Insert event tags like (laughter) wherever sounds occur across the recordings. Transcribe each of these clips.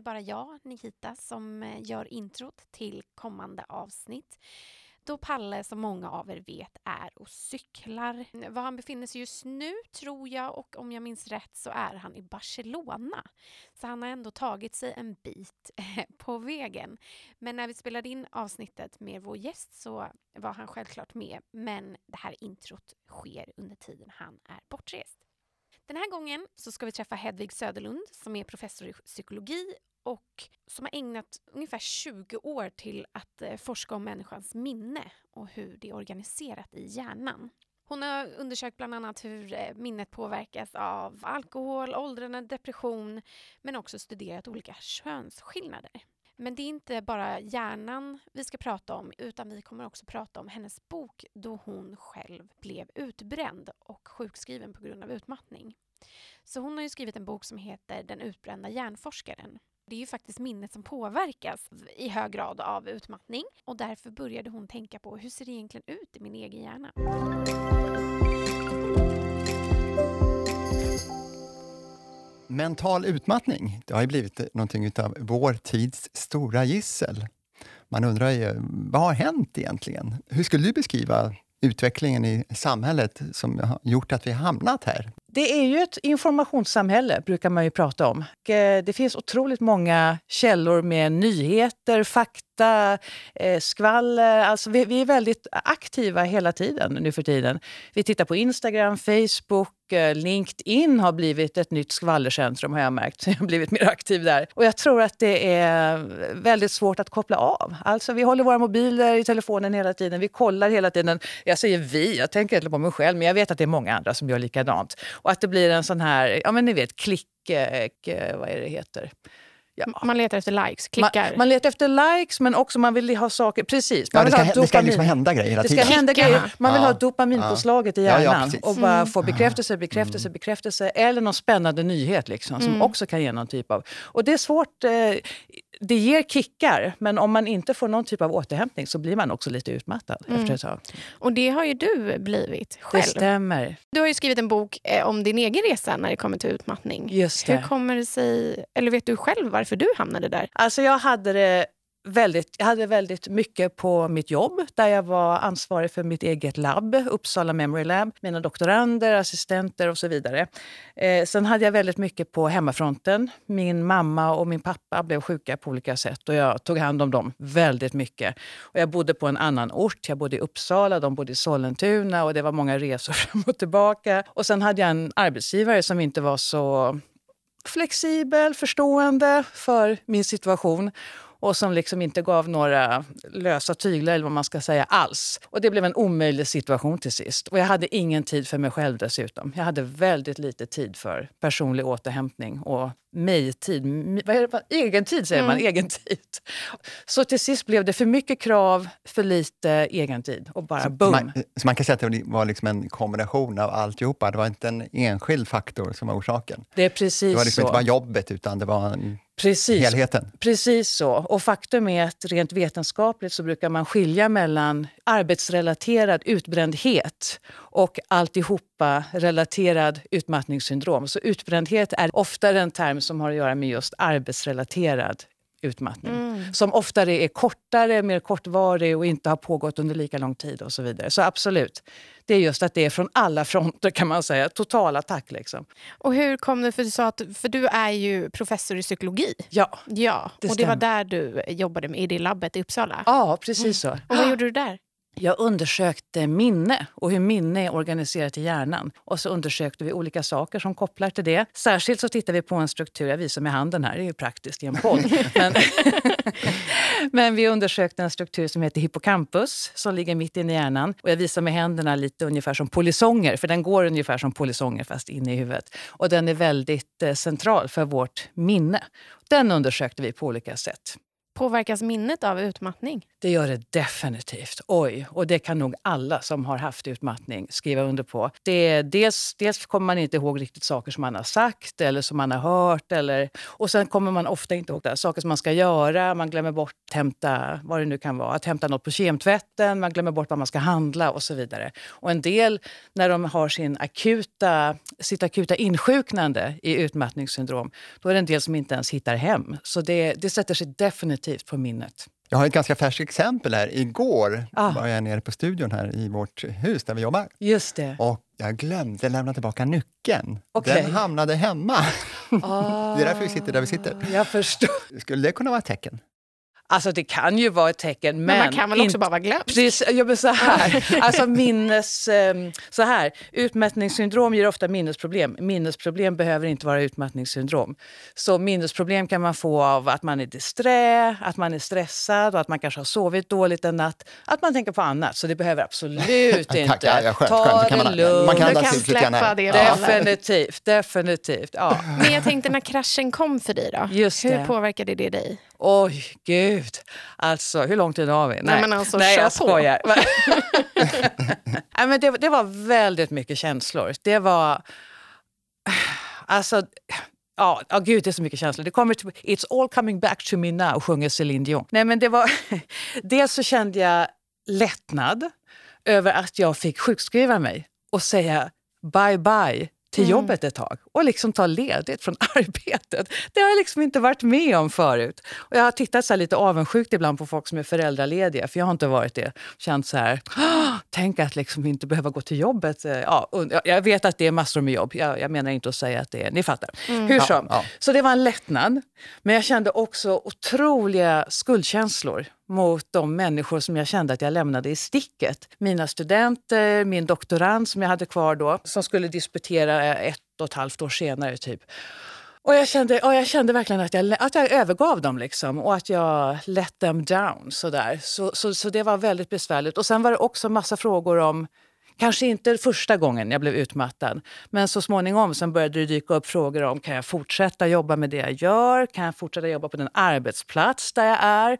är det bara jag, Nikita, som eh, gör introt till kommande avsnitt. Då Palle, som många av er vet, är och cyklar. Var han befinner sig just nu, tror jag, och om jag minns rätt så är han i Barcelona. Så han har ändå tagit sig en bit eh, på vägen. Men när vi spelade in avsnittet med vår gäst så var han självklart med, men det här introt sker under tiden han är bortrest. Den här gången så ska vi träffa Hedvig Söderlund som är professor i psykologi och som har ägnat ungefär 20 år till att eh, forska om människans minne och hur det är organiserat i hjärnan. Hon har undersökt bland annat hur eh, minnet påverkas av alkohol, åldrande, depression men också studerat olika könsskillnader. Men det är inte bara hjärnan vi ska prata om utan vi kommer också prata om hennes bok då hon själv blev utbränd och sjukskriven på grund av utmattning. Så hon har ju skrivit en bok som heter Den utbrända hjärnforskaren. Det är ju faktiskt minnet som påverkas i hög grad av utmattning och därför började hon tänka på hur ser det egentligen ut i min egen hjärna? Mental utmattning, det har ju blivit någonting av vår tids stora gissel. Man undrar ju, vad har hänt egentligen? Hur skulle du beskriva utvecklingen i samhället som har gjort att vi hamnat här? Det är ju ett informationssamhälle, brukar man ju prata om. Eh, det finns otroligt många källor med nyheter, fakta, eh, skvaller. Alltså vi, är väldigt aktiva hela tiden nu för tiden. Vi tittar på Instagram, Facebook, eh, LinkedIn har blivit ett nytt skvallercentrum har jag märkt. (laughs) Jag har blivit mer aktiv där. Och jag tror att det är väldigt svårt att koppla av. Alltså vi håller våra mobiler i telefonen hela tiden. Vi kollar hela tiden. Jag säger vi, jag tänker inte på mig själv, men jag vet att det är många andra som gör likadant. Och att det blir en sån här, ja men ni vet, klick, vad är det heter? Ja. Man letar efter likes, klickar. Man, man, letar efter likes men också man vill ha saker, precis. Man ja, det, ska, det ska liksom hända grejer hela tiden. Det ska hända grejer. Man vill ja. ha dopaminpåslaget i hjärnan ja, och bara få bekräftelse, bekräftelse, mm. bekräftelse. Eller någon spännande nyhet liksom, som mm. också kan ge någon typ av... Och det är svårt. Eh, det ger kickar, men om man inte får någon typ av återhämtning så blir man också lite utmattad mm. efter ett tag. Och det har ju du blivit själv. Det stämmer. Du har ju skrivit en bok eh, om din egen resa när det kommer till utmattning. Just det. Hur kommer det sig, eller vet du själv varför du hamnade där? Alltså jag hade det väldigt, jag hade väldigt mycket på mitt jobb där jag var ansvarig för mitt eget labb, Uppsala Memory Lab, mina doktorander, assistenter och så vidare. Eh, sen hade jag väldigt mycket på hemmafronten. Min mamma och min pappa blev sjuka på olika sätt och jag tog hand om dem väldigt mycket. Och jag bodde på en annan ort. Jag bodde i Uppsala, de bodde i Sollentuna och det var många resor (laughs) fram och tillbaka. Och sen hade jag en arbetsgivare som inte var så flexibel, förstående för min situation och som liksom inte gav några lösa tyglar eller vad man ska säga alls. Och det blev en omöjlig situation till sist. Och jag hade ingen tid för mig själv dessutom. Jag hade väldigt lite tid för personlig återhämtning och mig-tid. Vad är det? Egen tid säger man, mm. egen tid. Så till sist blev det för mycket krav, för lite egen tid och bara så boom. Man, så man kan säga att det var liksom en kombination av alltihopa? Det var inte en enskild faktor som var orsaken? Det är precis Det var liksom så. inte bara jobbet utan det var en Precis, helheten? Precis så. Och faktum är att rent vetenskapligt så brukar man skilja mellan arbetsrelaterad utbrändhet och alltihopa relaterad utmattningssyndrom. Så utbrändhet är oftare en term som har att göra med just arbetsrelaterad utmattning. Mm. Som oftare är kortare, mer kortvarig och inte har pågått under lika lång tid och så vidare. Så absolut, det är just att det är från alla (laughs) fronter kan man säga. Total attack liksom. Och hur kom det, för du sa att, för du är ju professor i psykologi. Ja, ja. Det och det var där du jobbade med, i det labbet i Uppsala? Ja, precis mm. så. Och vad gjorde du där? Jag undersökte minne och hur minne är organiserat i hjärnan. Och så undersökte vi olika saker som kopplar till det. Särskilt så tittade vi på en struktur, jag visar med handen här, det är ju praktiskt i en podd. (laughs) Men, (laughs) men, vi undersökte en struktur som heter hippocampus som ligger mitt inne i hjärnan. Och jag visar med händerna lite ungefär som polisonger, för den går ungefär som polisonger fast inne i huvudet. Och den är väldigt eh, central för vårt minne. Den undersökte vi på olika sätt. Påverkas minnet av utmattning? Det gör det definitivt. Oj, och det kan nog alla som har haft utmattning skriva under på. Det dels, dels kommer man inte ihåg riktigt saker som man har sagt eller som man har hört. Eller, och sen kommer man ofta inte ihåg det, saker som man ska göra. Man glömmer bort att hämta, vad det nu kan vara, att hämta något på kemtvätten. Man glömmer bort vad man ska handla och så vidare. Och en del, när de har sin akuta, sitt akuta insjuknande i utmattningssyndrom, då är det en del som inte ens hittar hem. Så det, det sätter sig definitivt på minnet. Jag har ett ganska färskt exempel här. Igår Ah. var jag nere på studion här i vårt hus där vi jobbar. Just det. Och jag glömde lämna tillbaka nyckeln. Okej. Den hamnade hemma. Ah, (laughs) Det är därför vi sitter där vi sitter. Jag förstår. Skulle det kunna vara ett tecken? Alltså det kan ju vara ett tecken, men... Men, man kan väl också inte- bara vara glömsk? Precis, ja, men så här. (laughs) Alltså minnes, ehm, så här. Utmattningssyndrom ger ofta minnesproblem. Minnesproblem behöver inte vara utmattningssyndrom. Så minnesproblem kan man få av att man är disträ, att man är stressad och att man kanske har sovit dåligt en natt. Att man tänker på annat. Så det behöver absolut (laughs) inte. Tack, ja, ja, skönt, Ta skönt. Det man- lugnt. man kan Du andas kan ut lite grann släppa det. Definitivt, definitivt. Ja. Men jag tänkte när kraschen kom för dig då? Just Hur det. påverkade det dig? Oj, gud. Alltså, hur lång tid har vi? Nej, men alltså, Nej jag skojar. (laughs) (laughs) Nej, men det, det var väldigt mycket känslor. Det var... Alltså... Ja, ja, gud, det är så mycket känslor. Det kommer till, It's all coming back to me now, sjunger Céline Dion. Nej, men det var, (laughs) dels så kände jag lättnad över att jag fick sjukskriva mig och säga bye bye till Mm. jobbet ett tag och liksom ta ledigt från (laughs) arbetet. Det har jag liksom inte varit med om förut. Och jag har tittat så lite avundsjukt ibland på folk som är föräldralediga, för jag har inte varit det. Känt så här, "Ah, tänk att liksom inte behöva gå till jobbet. Eh, Ja, ja, jag vet att det är massor med jobb. Jag, jag menar inte att säga att det är, ni fattar. Hur Ja, som. ja. Så det var en lättnad. Men jag kände också otroliga skuldkänslor mot de människor som jag kände att jag lämnade i sticket. Mina studenter, min doktorand som jag hade kvar då, som skulle disputera ett och ett halvt år senare typ. Och jag kände, och jag kände verkligen att jag, att jag övergav dem liksom, och att jag let them down. Sådär. Så, så, så det var väldigt besvärligt. Och sen var det också massa frågor om Kanske inte första gången jag blev utmattad, men så småningom sen började det dyka upp frågor om kan jag fortsätta jobba med det jag gör? Kan jag fortsätta jobba på den arbetsplats där jag är?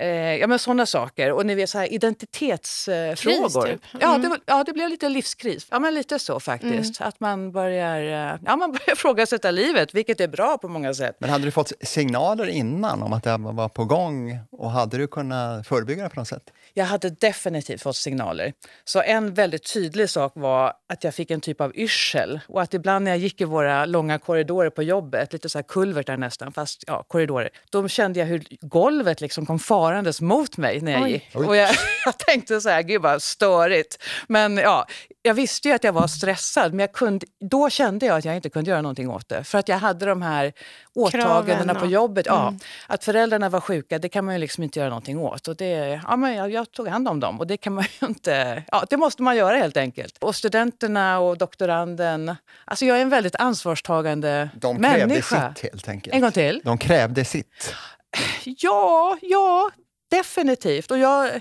Eh, ja, men sådana saker. Och ni vet, så här, identitetsfrågor. Kris, typ. ja, Mm. det, var- ja, det blev lite livskris. Ja, men lite så faktiskt. Att man börjar, eh, ja, man (laughs) börjar ifrågasätta livet, vilket är bra på många sätt. Men hade du fått signaler innan om att det var på gång och hade du kunnat förebygga det på något sätt? Jag hade definitivt fått signaler. Så en väldigt tydlig sak var att jag fick en typ av yrsel. Och att ibland när jag gick i våra långa korridorer på jobbet, lite så här kulvertar nästan, fast ja, korridorer. Då kände jag hur golvet liksom kom farandes mot mig när jag Oj. gick. Och jag, (laughs) jag tänkte så här, gud vad störigt. Men ja, jag visste ju att jag var stressad, men jag kunde, då kände jag att jag inte kunde göra någonting åt det. För att jag hade de här åtagandena på jobbet. Ja, Att föräldrarna var sjuka, det kan man ju liksom inte göra någonting åt. Och det, ja, men jag, jag tog hand om dem och det kan man ju (laughs) inte... Ja, det måste man göra helt enkelt. Och studenterna och doktoranden. Alltså jag är en väldigt ansvarstagande De krävde människa. sitt helt enkelt. En gång till. De krävde sitt. Ja, ja, definitivt. Och jag...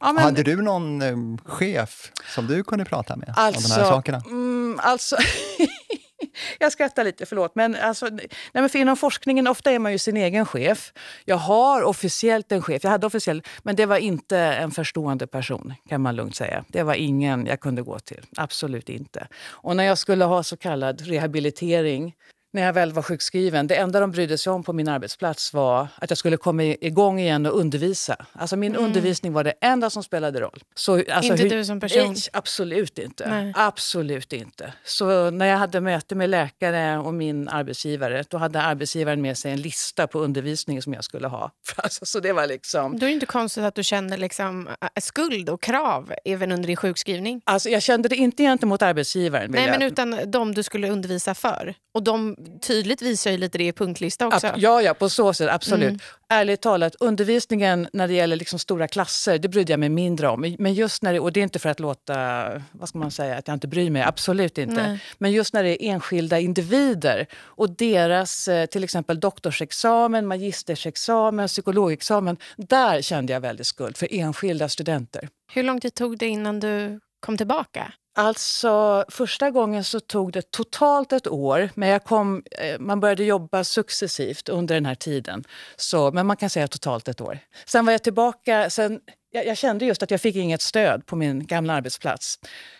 Ja, men, Hade du någon eh, chef som du kunde prata med om Alltså, de här sakerna? Mm, alltså (laughs) jag skrattar lite, förlåt. Men, alltså, nej, men för inom forskningen ofta är man ju sin egen chef. Jag har officiellt en chef, jag hade officiellt, men det var inte en förstående person kan man lugnt säga. Det var ingen jag kunde gå till, absolut inte. Och när jag skulle ha så kallad rehabilitering när jag väl var sjukskriven, det enda de brydde sig om på min arbetsplats var att jag skulle komma igång igen och undervisa. Alltså min undervisning var det enda som spelade roll. Så, alltså, Inte du som person? Nej, absolut inte. Nej. Absolut inte. Så när jag hade möte med läkare och min arbetsgivare, då hade arbetsgivaren med sig en lista på undervisning som jag skulle ha. (laughs) Alltså, så det var liksom... Då är det inte konstigt att du känner liksom, äh, skuld och krav även under din sjukskrivning. Alltså, jag kände det inte gentemot arbetsgivaren. Nej, men jag- utan de du skulle undervisa för. Och de tydligt visar ju lite det i punktlista också. Ja, ja, på så sätt. Absolut. Mm. Ärligt talat, undervisningen när det gäller liksom stora klasser, det brydde jag mig mindre om. Men just när det, och det är inte för att låta, vad ska man säga, att jag inte bryr mig. Absolut inte. Nej. Men just när det är enskilda individer och deras eh, till exempel doktorsexamen, magistersexamen, psykologexamen. Där kände jag väldigt skuld för enskilda studenter. Hur lång tid tog det innan du kom tillbaka? Alltså, första gången så tog det totalt ett år, men jag kom, eh, man började jobba successivt under den här tiden. Så, men man kan säga totalt ett år. Sen var jag tillbaka, sen, jag, jag kände just att jag fick inget stöd på min gamla arbetsplats.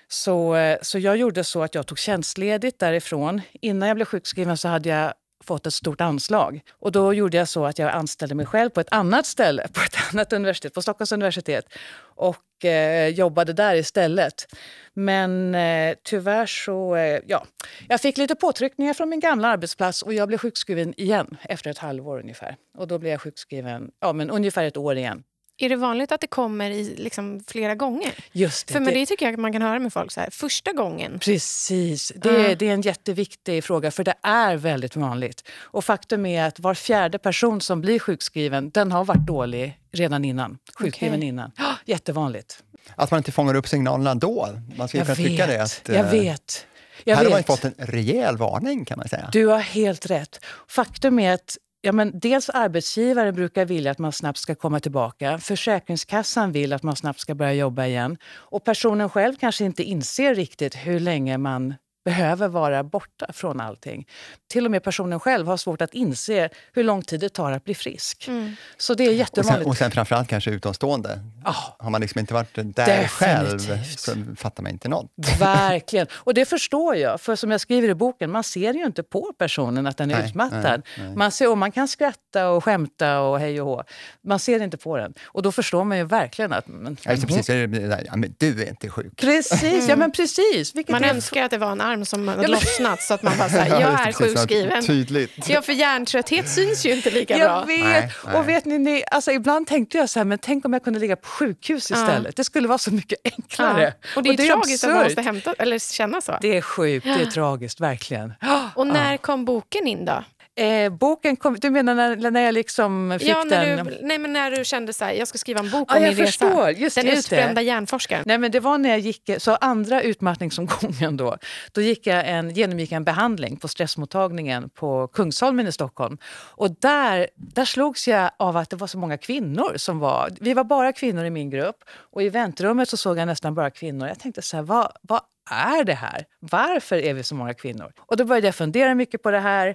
Så, eh, så jag gjorde så att jag tog tjänstledigt därifrån. Innan jag blev sjukskriven så hade jag fått ett stort anslag. Och då gjorde jag så att jag anställde mig själv på ett annat ställe, på ett annat universitet, på Stockholms universitet. Och eh, jobbade där istället. Men eh, tyvärr så, eh, ja. Jag fick lite påtryckningar från min gamla arbetsplats och jag blev sjukskriven igen efter ett halvår ungefär. Och då blev jag sjukskriven, ja men ungefär ett år igen. Är det vanligt att det kommer i liksom flera gånger? Just det. För men det tycker jag att man kan höra med folk. Så här, första gången. Precis. Det, är, det är en jätteviktig fråga, för det är väldigt vanligt. Och faktum är att var fjärde person som blir sjukskriven, den har varit dålig redan innan. Sjukskriven Okej. innan. Ja, jättevanligt. Att man inte fångar upp signalerna då. Man skulle Jag kunna tycka det. vet. Att, jag eh, vet. Jag här har man vet. fått en rejäl varning kan man säga. Du har helt rätt. Faktum är att Ja, men dels arbetsgivare brukar vilja att man snabbt ska komma tillbaka. Försäkringskassan vill att man snabbt ska börja jobba igen. Och personen själv kanske inte inser riktigt hur länge man behöver vara borta från allting. Till och med personen själv har svårt att inse hur lång tid det tar att bli frisk. Så det är Och sen, jättevanligt. och sen framförallt kanske utomstående. Ja. Har man liksom inte varit där själv Definitivt. så fattar man inte något. Verkligen. Och det förstår jag. För som jag skriver i boken, man ser ju inte på personen att den är Nej, utmattad. nej, nej. Man, ser, och man kan skratta och skämta och hej och hå. Man ser inte på den. Och då förstår man ju verkligen att... Men, Ja, precis, ja, men du är inte sjuk. Precis, ja men precis. Vilket Man är- önskar att det var en arm som hade men- lossnat så att man bara säger (laughs) jag är sjukskriven. Tydligt. Ja, för hjärntrötthet syns ju inte lika Jag bra. vet! Nej, nej. Och vet ni, ni, alltså ibland tänkte jag så här, men tänk om jag kunde ligga på sjukhus Ja. istället. Det skulle vara så mycket enklare. Ja. Och det är, tragiskt att man måste hämta, eller känna så. Det är sjukt, det är (gasps) tragiskt, verkligen. Och när kom boken in då? Eh, boken kom, du menar när, när jag liksom fick Ja, när den? du, nej, men när du kände så här, jag ska skriva en bok Ja, om jag min resa. förstår. Just, Den just det. utbrända hjärnforskaren. Nej, men det var när jag gick, så andra utmattningsomgången då, då gick jag en, genomgick jag en behandling på stressmottagningen på Kungsholmen i Stockholm. Och där, där slogs jag av att det var så många kvinnor som var, vi var bara kvinnor i min grupp och i väntrummet så såg jag nästan bara kvinnor. Jag tänkte så här, vad, vad är det här? Varför är vi så många kvinnor? Och då började jag fundera mycket på det här.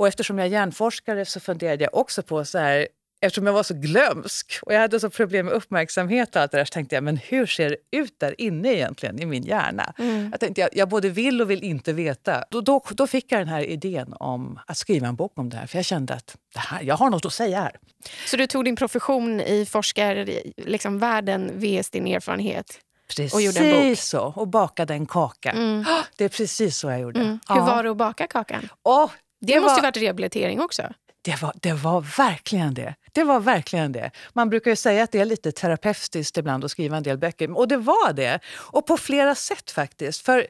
Och eftersom jag är hjärnforskare så funderade jag också på så här, eftersom jag var så glömsk och jag hade så problem med uppmärksamhet och allt det där så tänkte jag, men hur ser det ut där inne egentligen i min hjärna? Jag tänkte, jag, jag både vill och vill inte veta. Då, då, då fick jag den här idén om att skriva en bok om det här, för jag kände att det här, jag har något att säga här. Så du tog din profession i forskarvärlden liksom, världen vs din erfarenhet. Precis Och gjorde en bok. så, och bakade en kaka. Ah, (gasps) Det är precis så jag gjorde. Mm. Ja. Hur var det att baka kakan? Åh, Det, måste var- ju varit rehabilitering också. Det var, det var verkligen det. Det var verkligen det. Man brukar ju säga att det är lite terapeutiskt ibland att skriva en del böcker. Och det var det. Och på flera sätt faktiskt. För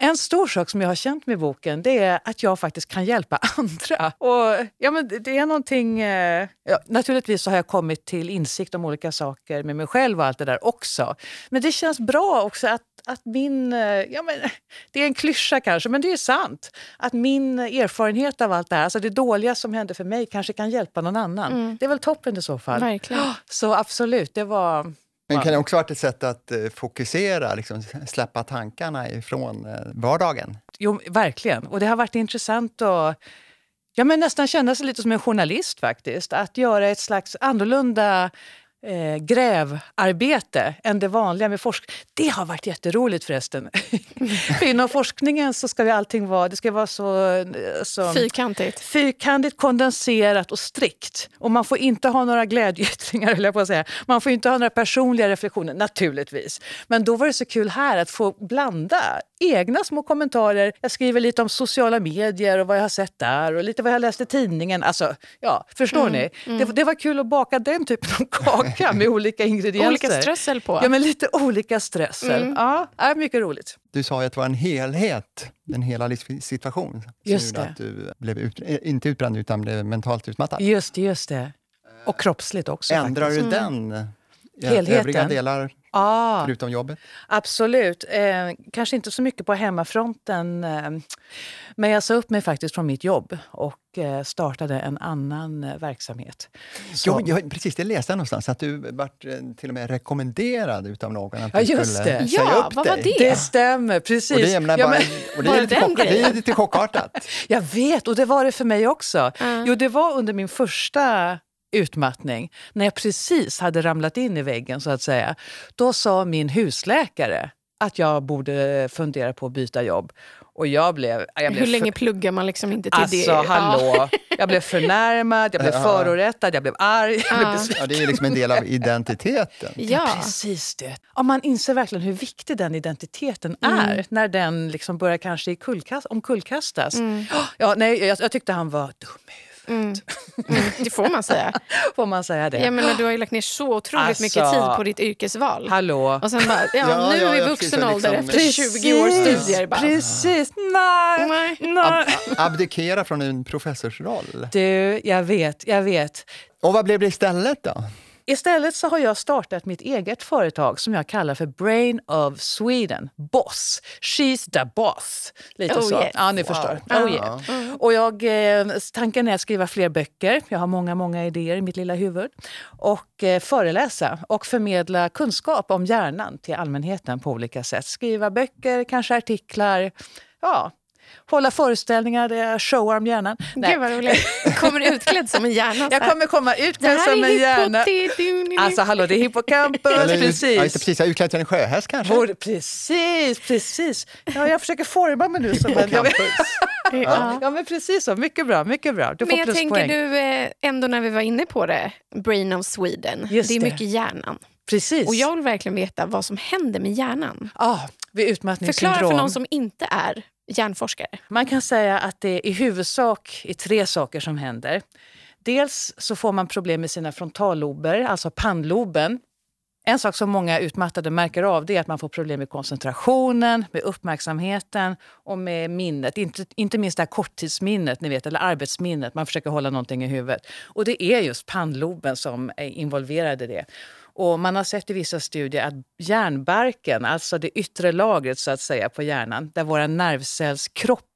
en stor sak som jag har känt med boken det är att jag faktiskt kan hjälpa (laughs) andra. Och, ja, men det- är någonting... Eh, ja, naturligtvis så har jag kommit till insikt om olika saker med mig själv och allt det där också. Men det känns bra också att, att min... eh, Ja, men, (laughs) det är en klyscha kanske, men det är sant. Att min erfarenhet av allt det här, alltså det dåliga som hände för mig kanske kan hjälpa någon annan. Det är väl toppen i så fall. Verkligen. (gasps) Så absolut, det var... Men kan det också varit ett sätt att eh, fokusera, liksom, släppa tankarna ifrån eh, vardagen? Jo, verkligen. Och det har varit intressant att ja, men nästan känna sig lite som en journalist faktiskt. Att göra ett slags annorlunda eh, grävarbete än det vanliga med forskning. Det har varit jätteroligt förresten. (laughs) För inom forskningen så ska ju allting vara, det ska vara så... eh, så Fyrkantigt. fyrkantigt, kondenserat och strikt. Och man får inte ha några glädjeyttringar, (laughs) jag på att säga. Man får inte ha några personliga reflektioner, naturligtvis. Men då var det så kul här att få blanda egna små kommentarer. Jag skriver lite om sociala medier och vad jag har sett där och lite vad jag läst i tidningen. Alltså, ja, förstår ni? Det, det var kul att baka den typen av kaka (laughs) med olika ingredienser. Olika strössel på. Ja, men lite olika strössel. Ja, är mycket roligt. Du sa ju att det var en helhet, en hela livssituation som Just gjorde det. att du blev ut, eh, inte utbränd utan blev mentalt utmattad. Just det, just det. Och kroppsligt också. Ändrar faktiskt. du den i Helheten. övriga delar Ah, förutom jobbet? absolut. Eh, kanske inte så mycket på hemmafronten. Eh, men jag sa upp mig faktiskt från mitt jobb och eh, startade en annan eh, verksamhet. Så- Jo, jag, precis, det läste jag någonstans, att du vart eh, till och med rekommenderad utav någon att Ja, du just skulle det. säga Ja, upp vad var dig. det? Det stämmer, precis. Och det, Ja, men- och det, var är det lite chock, det är lite chockartat. (laughs) Jag vet, och det var det för mig också. Ja. Jo, det var under min första utmattning, när jag precis hade ramlat in i väggen så att säga. Då sa min husläkare att jag borde fundera på att byta jobb. Och jag blev... Jag blev Hur länge pluggar man liksom inte till Alltså, det? Ja. hallå! Jag blev förnärmad, jag blev Ja. förorättad, jag blev arg. Jag blev Ja. besviken. Ja, det är liksom en del av identiteten. Ja. Precis det. Ja, man inser verkligen hur viktig den identiteten Mm. är när den liksom börjar kanske kullkast, omkullkastas. Mm. Ja, nej, jag, jag tyckte han var dum. Mm. Mm, det får man säga. (laughs) Får man säga det? Jag menar, du har ju lagt ner så otroligt Alltså- mycket tid på ditt yrkesval. Hallå? Och sen bara, ja, Ja, nu ja, i ja, vuxen precis, ålder liksom- efter 20 års studier. Bara, Precis. Nej, Nej. nej. Ab abdikera från en professorsroll. Du, jag vet, jag vet. Och vad blev det istället då? Istället så har jag startat mitt eget företag som jag kallar för Brain of Sweden. Boss. She's the boss. Lite Oh, så. yes. Ja, ni förstår. Oh, yeah. Och jag, eh, tanken är att skriva fler böcker. Jag har många, många idéer i mitt lilla huvud. Och eh, föreläsa och förmedla kunskap om hjärnan till allmänheten på olika sätt. Skriva böcker, kanske artiklar. Ja, hålla föreställningar där jag showar om hjärnan. Nej, Gud vad roligt. Kommer utklädd som en hjärna. jag kommer komma utklädd som en är hjärna. Alltså hallå, det är hippocampus, Eller, Ja, precis. just det, precis. Jag är utklädd till en sjöhäst kanske? Borde, precis, precis. Ja, jag försöker forma mig nu som en... (laughs) Ja. Ja, men precis så. Mycket bra, mycket bra. Du får Men jag tänker du, eh, ändå när vi var inne på det, Brain of Sweden. Just det är det. mycket hjärnan. Precis. Och jag vill verkligen veta vad som händer med hjärnan. ah, vid utmattningssyndrom. Förklara för någon som inte är hjärnforskare. Man kan säga att det i huvudsak är tre saker som händer. Dels så får man problem med sina frontallober, alltså pannloben. En sak som många utmattade märker av det är att man får problem med koncentrationen, med uppmärksamheten och med minnet. Inte, inte minst det här korttidsminnet, ni vet, eller arbetsminnet. Man försöker hålla någonting i huvudet. Och det är just pannloben som är involverad i det. Och man har sett i vissa studier att hjärnbarken, alltså det yttre lagret så att säga på hjärnan, där våra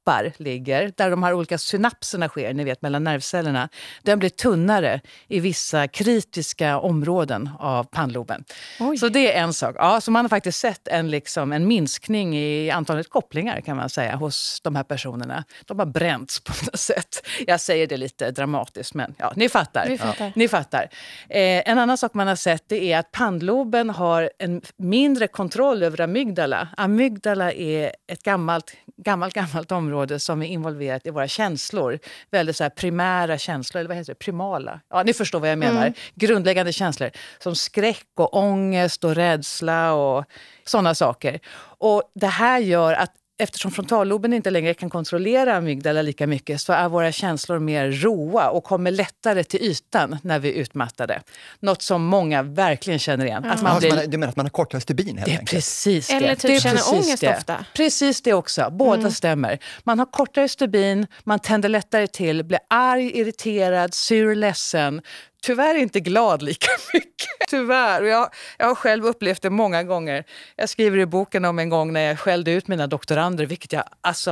nervcellskroppar ligger, där de här olika synapserna sker, ni vet mellan nervcellerna, den blir tunnare i vissa kritiska områden av pannloben. Oj. Så det är en sak. Ja, så man har faktiskt sett en, liksom, en minskning i antalet kopplingar kan man säga hos de här personerna. De har bränts på något sätt. Jag säger det lite dramatiskt, men ja, ni fattar. Vi fattar. Ni fattar. Eh, en annan sak man har sett det är att pannloben har en mindre kontroll över amygdala. Amygdala är ett gammalt, gammalt, gammalt område som är involverat i våra känslor. Väldigt så primära känslor, eller vad heter det? Primala. Ja, ni förstår vad jag menar. Grundläggande känslor som skräck och ångest och rädsla och sådana saker. Och det här gör att Eftersom frontalloben inte längre kan kontrollera amygdala lika mycket så är våra känslor mer roa och kommer lättare till ytan när vi är utmattade. Något som många verkligen känner igen. Att man Ja, så blir man, du menar att man har kortare stubin helt det är enkelt? precis det. Eller typ det är känner precis ångest det. ofta. Precis det också. Båda Mm. stämmer. Man har kortare stubin, man tänder lättare till, blir arg, irriterad, sur, ledsen. Tyvärr inte glad lika (laughs) mycket. Tyvärr. Och jag, jag har själv upplevt det många gånger. Jag skriver i boken om en gång när jag skällde ut mina doktorander, vilket jag... Alltså,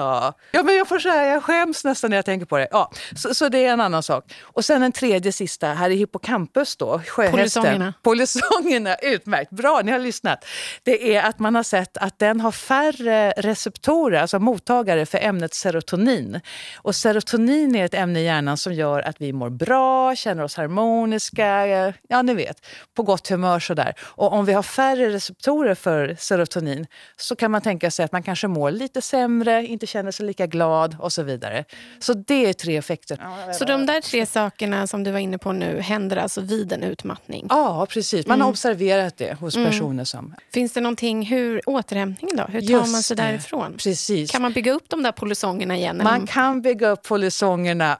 ja, men jag får säga, jag skäms nästan när jag tänker på det. Ja, så, så det är en annan sak. Och sen en tredje sista, här i hippocampus då, sjöhästen. Polisongerna. Polisongerna, utmärkt. Bra, ni har lyssnat. Det är att man har sett att den har färre receptorer, alltså mottagare för ämnet serotonin. Och serotonin är ett ämne i hjärnan som gör att vi mår bra, känner oss harmoniska, eh, ja ni vet, på gott humör sådär. Och om vi har färre receptorer för serotonin så kan man tänka sig att man kanske mår lite sämre, inte känner sig lika glad och så vidare. Så det är tre effekter. Så de där tre sakerna som du var inne på nu händer alltså vid en utmattning. Ja, precis. Man har observerat det hos personer som... Finns det någonting, hur återhämtningen då? Hur tar Just man sig det. därifrån? Precis. Kan man bygga upp de där polisongerna igen? Man kan bygga upp polisongerna.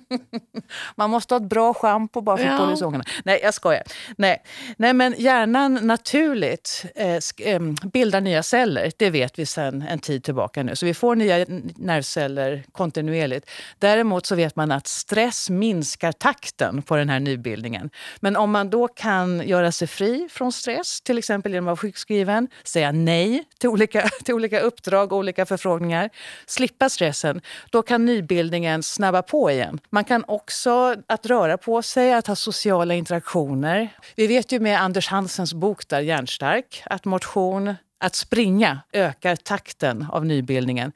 (laughs) man måste ha ett bra schampo på barfotboll ja. Nej, jag skojar. Nej. Nej, men hjärnan naturligt eh, bildar nya celler. Det vet vi sedan en tid tillbaka nu. Så vi får nya nervceller kontinuerligt. Däremot så vet man att stress minskar takten på den här nybildningen. Men om man då kan göra sig fri från stress, till exempel genom att vara sjukskriven, säga nej till olika, (laughs) till olika uppdrag och olika förfrågningar, slippa stressen, då kan nybildningen snabba på igen. Man kan också att röra på sig, att ha sociala interaktioner. Vi vet ju med Anders Hansens bok där, Hjärnstark, att motion, att springa ökar takten av nybildningen.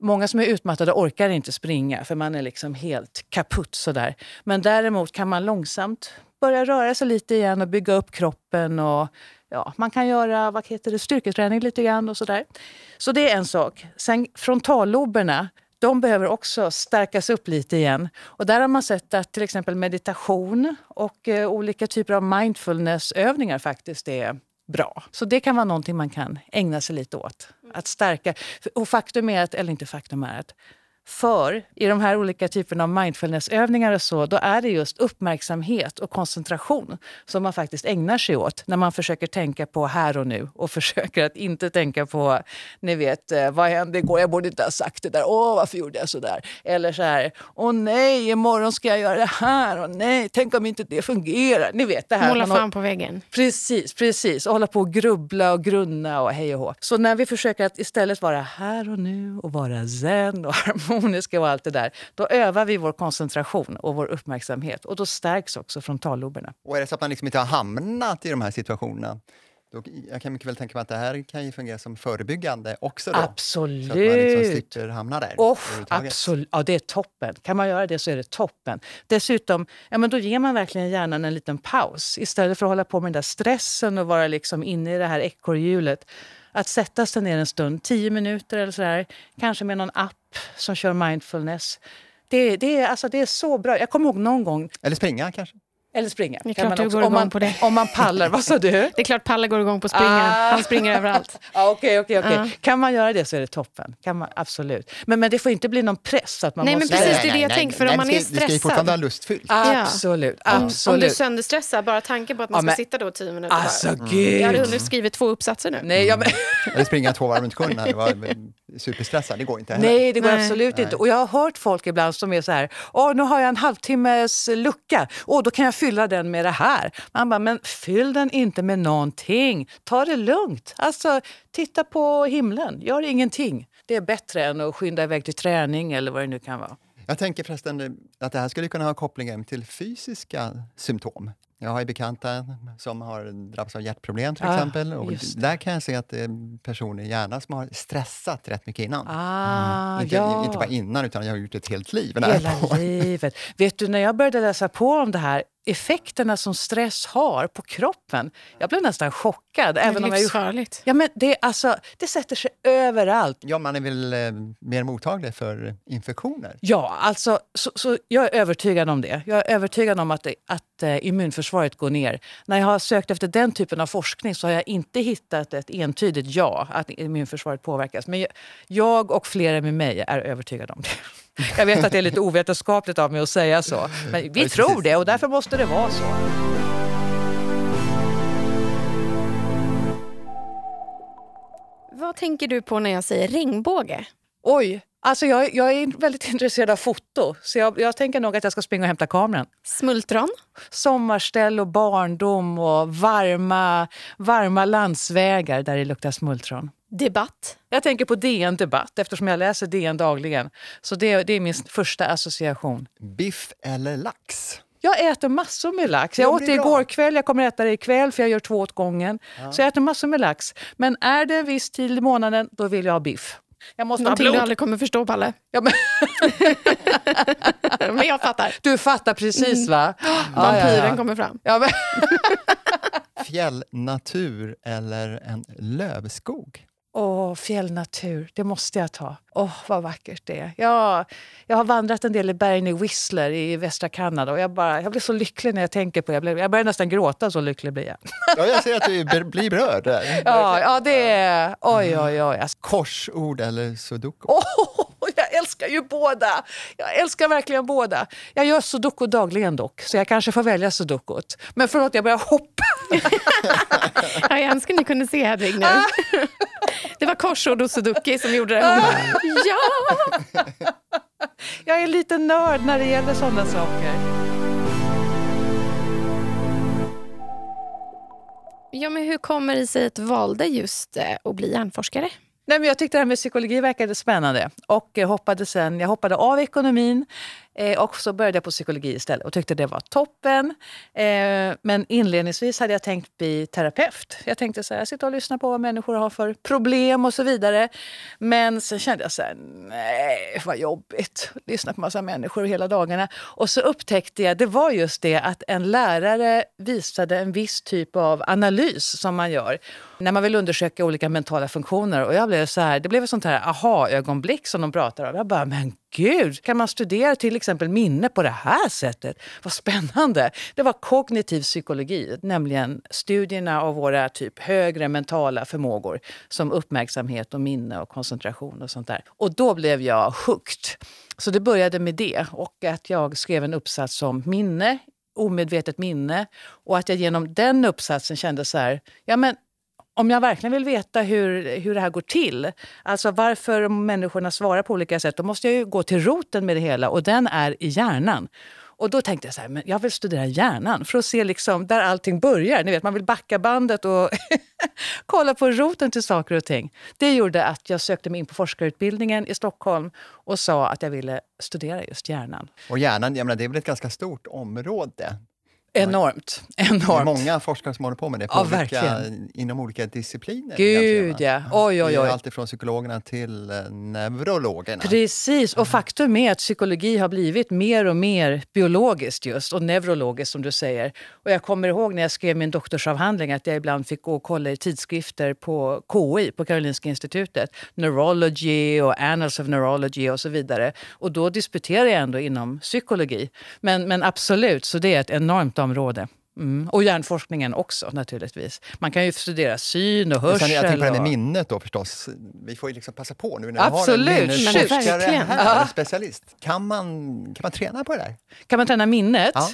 Många som är utmattade orkar inte springa för man är liksom helt kaputt sådär. Men däremot kan man långsamt börja röra sig lite igen och bygga upp kroppen. Och, ja, man kan göra vad heter det, styrketräning lite grann och sådär. Så det är en sak. Sen frontalloberna, de behöver också stärkas upp lite igen. Och där har man sett att till exempel meditation och eh, olika typer av mindfulnessövningar faktiskt är bra. Så det kan vara någonting man kan ägna sig lite åt. Att stärka. Och faktum är att, eller inte faktum är att för i de här olika typerna av mindfulnessövningar och så, då är det just uppmärksamhet och koncentration som man faktiskt ägnar sig åt när man försöker tänka på här och nu och (laughs) försöker att inte tänka på, ni vet, eh, vad hände igår? Jag borde inte ha sagt det där. Åh, varför gjorde jag så där? Eller så här, åh nej, imorgon ska jag göra det här. Åh nej, tänk om inte det fungerar. Ni vet det här. Måla fan på väggen. Precis, precis. Och hålla på och grubbla och grunna och hej och hå. Så när vi försöker att istället vara här och nu och vara zen och (laughs) harmonisk harmoniska och allt det där. Då övar vi vår koncentration och vår uppmärksamhet och då stärks också frontalloberna. Och är det så att man liksom inte har hamnat i de här situationerna då, jag kan mycket väl tänka mig att det här kan ju fungera som förebyggande också. Då, absolut! Så att man liksom slipper hamna där. Oh, absolut. Ja, det är toppen. Kan man göra det så är det toppen. Dessutom, ja, men då ger man verkligen hjärnan en liten paus. Istället för att hålla på med den där stressen och vara liksom inne i det här ekorrhjulet att sätta sig ner en stund, tio minuter eller sådär, kanske med någon app som kör mindfulness. Det, det, är, alltså, det är så bra. Jag kommer ihåg någon gång... Eller springa kanske? Eller springa. Det är klart du går igång man, på det. Om man pallar, vad sa du? (laughs) Det är klart Palle går igång på springa. Ah. Han springer överallt. (laughs) ah, okay, okay, okay. Ah. Kan man göra det så är det toppen. Kan man, absolut. Men, men det får inte bli någon press. Att man nej, måste... men precis. Det är det jag tänker. För nej, om man är stressad... Det ska ju fortfarande vara lustfyllt. Absolut. Ja. absolut. Om, du sönderstressar, bara tanken på att man ska men, sitta då tio minuter. Alltså, bara. Gud. Jag hade hunnit skriva två uppsatser nu. Nej, ja, men... Eller springa två varv runt sjön (laughs) superstressad, det går inte heller. Nej, det går Nej. absolut Nej. inte. Och jag har hört folk ibland som är så här, åh nu har jag en halvtimmes lucka, åh då kan jag fylla den med det här. Man bara, men fyll den inte med någonting. Ta det lugnt. Alltså, titta på himlen, gör ingenting. Det är bättre än att skynda iväg till träning eller vad det nu kan vara. Jag tänker förresten att det här skulle kunna ha koppling till fysiska symptom. Jag har ju bekanta som har drabbats av hjärtproblem till ah, exempel. Och där kan jag se att det är personer gärna som har stressat rätt mycket innan. Ah, mm. inte, ja. inte bara innan, utan jag har gjort ett helt liv. Hela (laughs) livet. Vet du, när jag började läsa på om det här effekterna som stress har på kroppen. Jag blev nästan chockad. Det är även livsfarligt. ja, men det, alltså, det sätter sig överallt. Ja, man är väl eh, mer mottaglig för infektioner? Ja, alltså, så, så, jag är övertygad om det. Jag är övertygad om att, att eh, immunförsvaret går ner. När jag har sökt efter den typen av forskning så har jag inte hittat ett entydigt ja, att immunförsvaret påverkas. Men jag, jag och flera med mig är övertygade om det. (laughs) Jag vet att det är lite ovetenskapligt av mig att säga så, men vi tror det och därför måste det vara så. Vad tänker du på när jag säger regnbåge? Oj, alltså jag, jag är väldigt (laughs) intresserad av foto. Så jag, jag, tänker nog att jag ska springa och hämta kameran. Smultron? Sommarställ och barndom och varma, varma landsvägar där det luktar smultron. Debatt? Jag tänker på DN Debatt eftersom jag läser DN dagligen. Så det, det är min första association. Biff eller lax? Jag äter massor med lax. Jag åt det igår kväll, jag kommer äta det ikväll för jag gör två åt gången. Ja. Så jag äter massor med lax. Men är det en viss tid i månaden, då vill jag ha biff. Jag måste Någonting du aldrig kommer förstå, Palle. Ja, men... (laughs) men jag fattar. Du fattar precis, va? Mm. (gasps) Vampyren ja, ja, kommer fram. Ja, men... (laughs) Fjällnatur eller en lövskog? Åh, fjällnatur, det måste jag ta. Åh, vad vackert det är. Jag, jag har vandrat en del i bergen i Whistler i västra Kanada och jag, bara, jag blir så lycklig när jag tänker på det. Jag, blir, jag börjar nästan gråta, så lycklig blir jag. Ja, jag ser att du blir berörd. Ja, ja, det är... Oj, oj, oj. Korsord eller sudoku? Oh, jag älskar ju båda. Jag älskar verkligen båda. Jag gör sudoku dagligen dock, så jag kanske får välja sudokut. Men förlåt, jag börjar hoppa. (laughs) ja, jag önskar ni kunde se Hedvig nu. (laughs) Det var korsord och sudoku som gjorde det. (laughs) ja! Jag är lite nörd när det gäller sådana saker. Ja, men hur kommer det sig att du valde just eh, att bli hjärnforskare? Nej, men jag tyckte det här med psykologi verkade spännande. Och eh, hoppade sen, jag hoppade av ekonomin. Eh, och så började jag på psykologi istället och tyckte det var toppen. Eh, men inledningsvis hade jag tänkt bli terapeut. Jag tänkte så här, jag sitter och lyssnar på vad människor har för problem och så vidare. Men sen kände jag så här, nej vad jobbigt. Lyssna på massa människor hela dagarna. Och så upptäckte jag, det var just det att en lärare visade en viss typ av analys som man gör när man vill undersöka olika mentala funktioner. Och jag blev så här, det blev ett sånt här aha-ögonblick som de pratar om. Jag bara, men gud, kan man studera till exempel minne på det här sättet? Vad spännande! Det var kognitiv psykologi, nämligen studierna av våra typ högre mentala förmågor som uppmärksamhet och minne och koncentration och sånt där. Och då blev jag hooked. Så det började med det och att jag skrev en uppsats om minne omedvetet minne och att jag genom den uppsatsen kände så här, ja men om jag verkligen vill veta hur, hur det här går till, alltså varför människorna svarar på olika sätt, då måste jag ju gå till roten med det hela och den är i hjärnan. Och då tänkte jag så här, men jag vill studera hjärnan för att se liksom där allting börjar. Ni vet, man vill backa bandet och (laughs) kolla på roten till saker och ting. Det gjorde att jag sökte mig in på forskarutbildningen i Stockholm och sa att jag ville studera just hjärnan. Och hjärnan, jag menar, det är väl ett ganska stort område? Enormt. Enormt. Det är många forskare som håller på med det på ja, olika, inom olika discipliner. Gud ja. Oj, oj, oj. Allt från psykologerna till eh, neurologerna. Precis, och faktum är att psykologi har blivit mer och mer biologiskt just och neurologiskt som du säger. Och jag kommer ihåg när jag skrev min doktorsavhandling att jag ibland fick gå och kolla i tidskrifter på KI, på Karolinska institutet. Neurology och Annals of Neurology och så vidare. Och då disputerade jag ändå inom psykologi. Men, men absolut, så det är ett enormt område. Mm. Och hjärnforskningen också naturligtvis. Man kan ju studera syn och hörsel. jag tänker på det med minnet då förstås. Vi får ju liksom passa på nu när Absolut. vi har en minnesforskare här, Ja. en specialist. Kan man, kan man träna på det där? Kan man träna minnet? Ja.